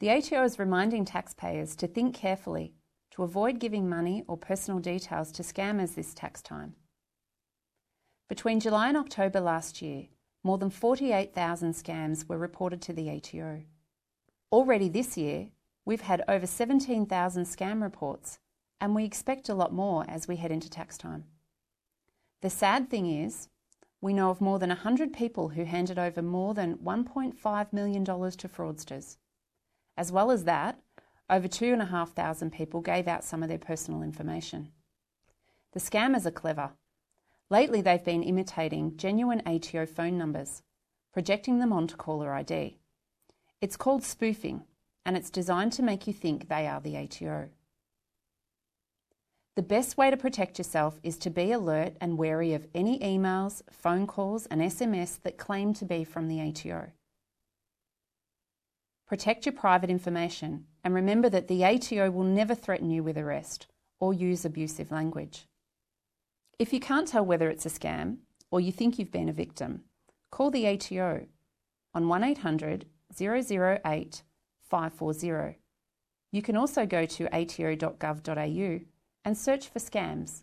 The ATO is reminding taxpayers to think carefully to avoid giving money or personal details to scammers this tax time. Between July and October last year, more than 48,000 scams were reported to the ATO. Already this year, we've had over 17,000 scam reports, and we expect a lot more as we head into tax time. The sad thing is, we know of more than 100 people who handed over more than $1.5 million to fraudsters. As well as that, over 2,500 people gave out some of their personal information. The scammers are clever. Lately, they've been imitating genuine ATO phone numbers, projecting them onto caller ID. It's called spoofing, and it's designed to make you think they are the ATO. The best way to protect yourself is to be alert and wary of any emails, phone calls, and SMS that claim to be from the ATO. Protect your private information and remember that the ATO will never threaten you with arrest or use abusive language. If you can't tell whether it's a scam or you think you've been a victim, call the ATO on 1800 008 540. You can also go to ato.gov.au and search for scams.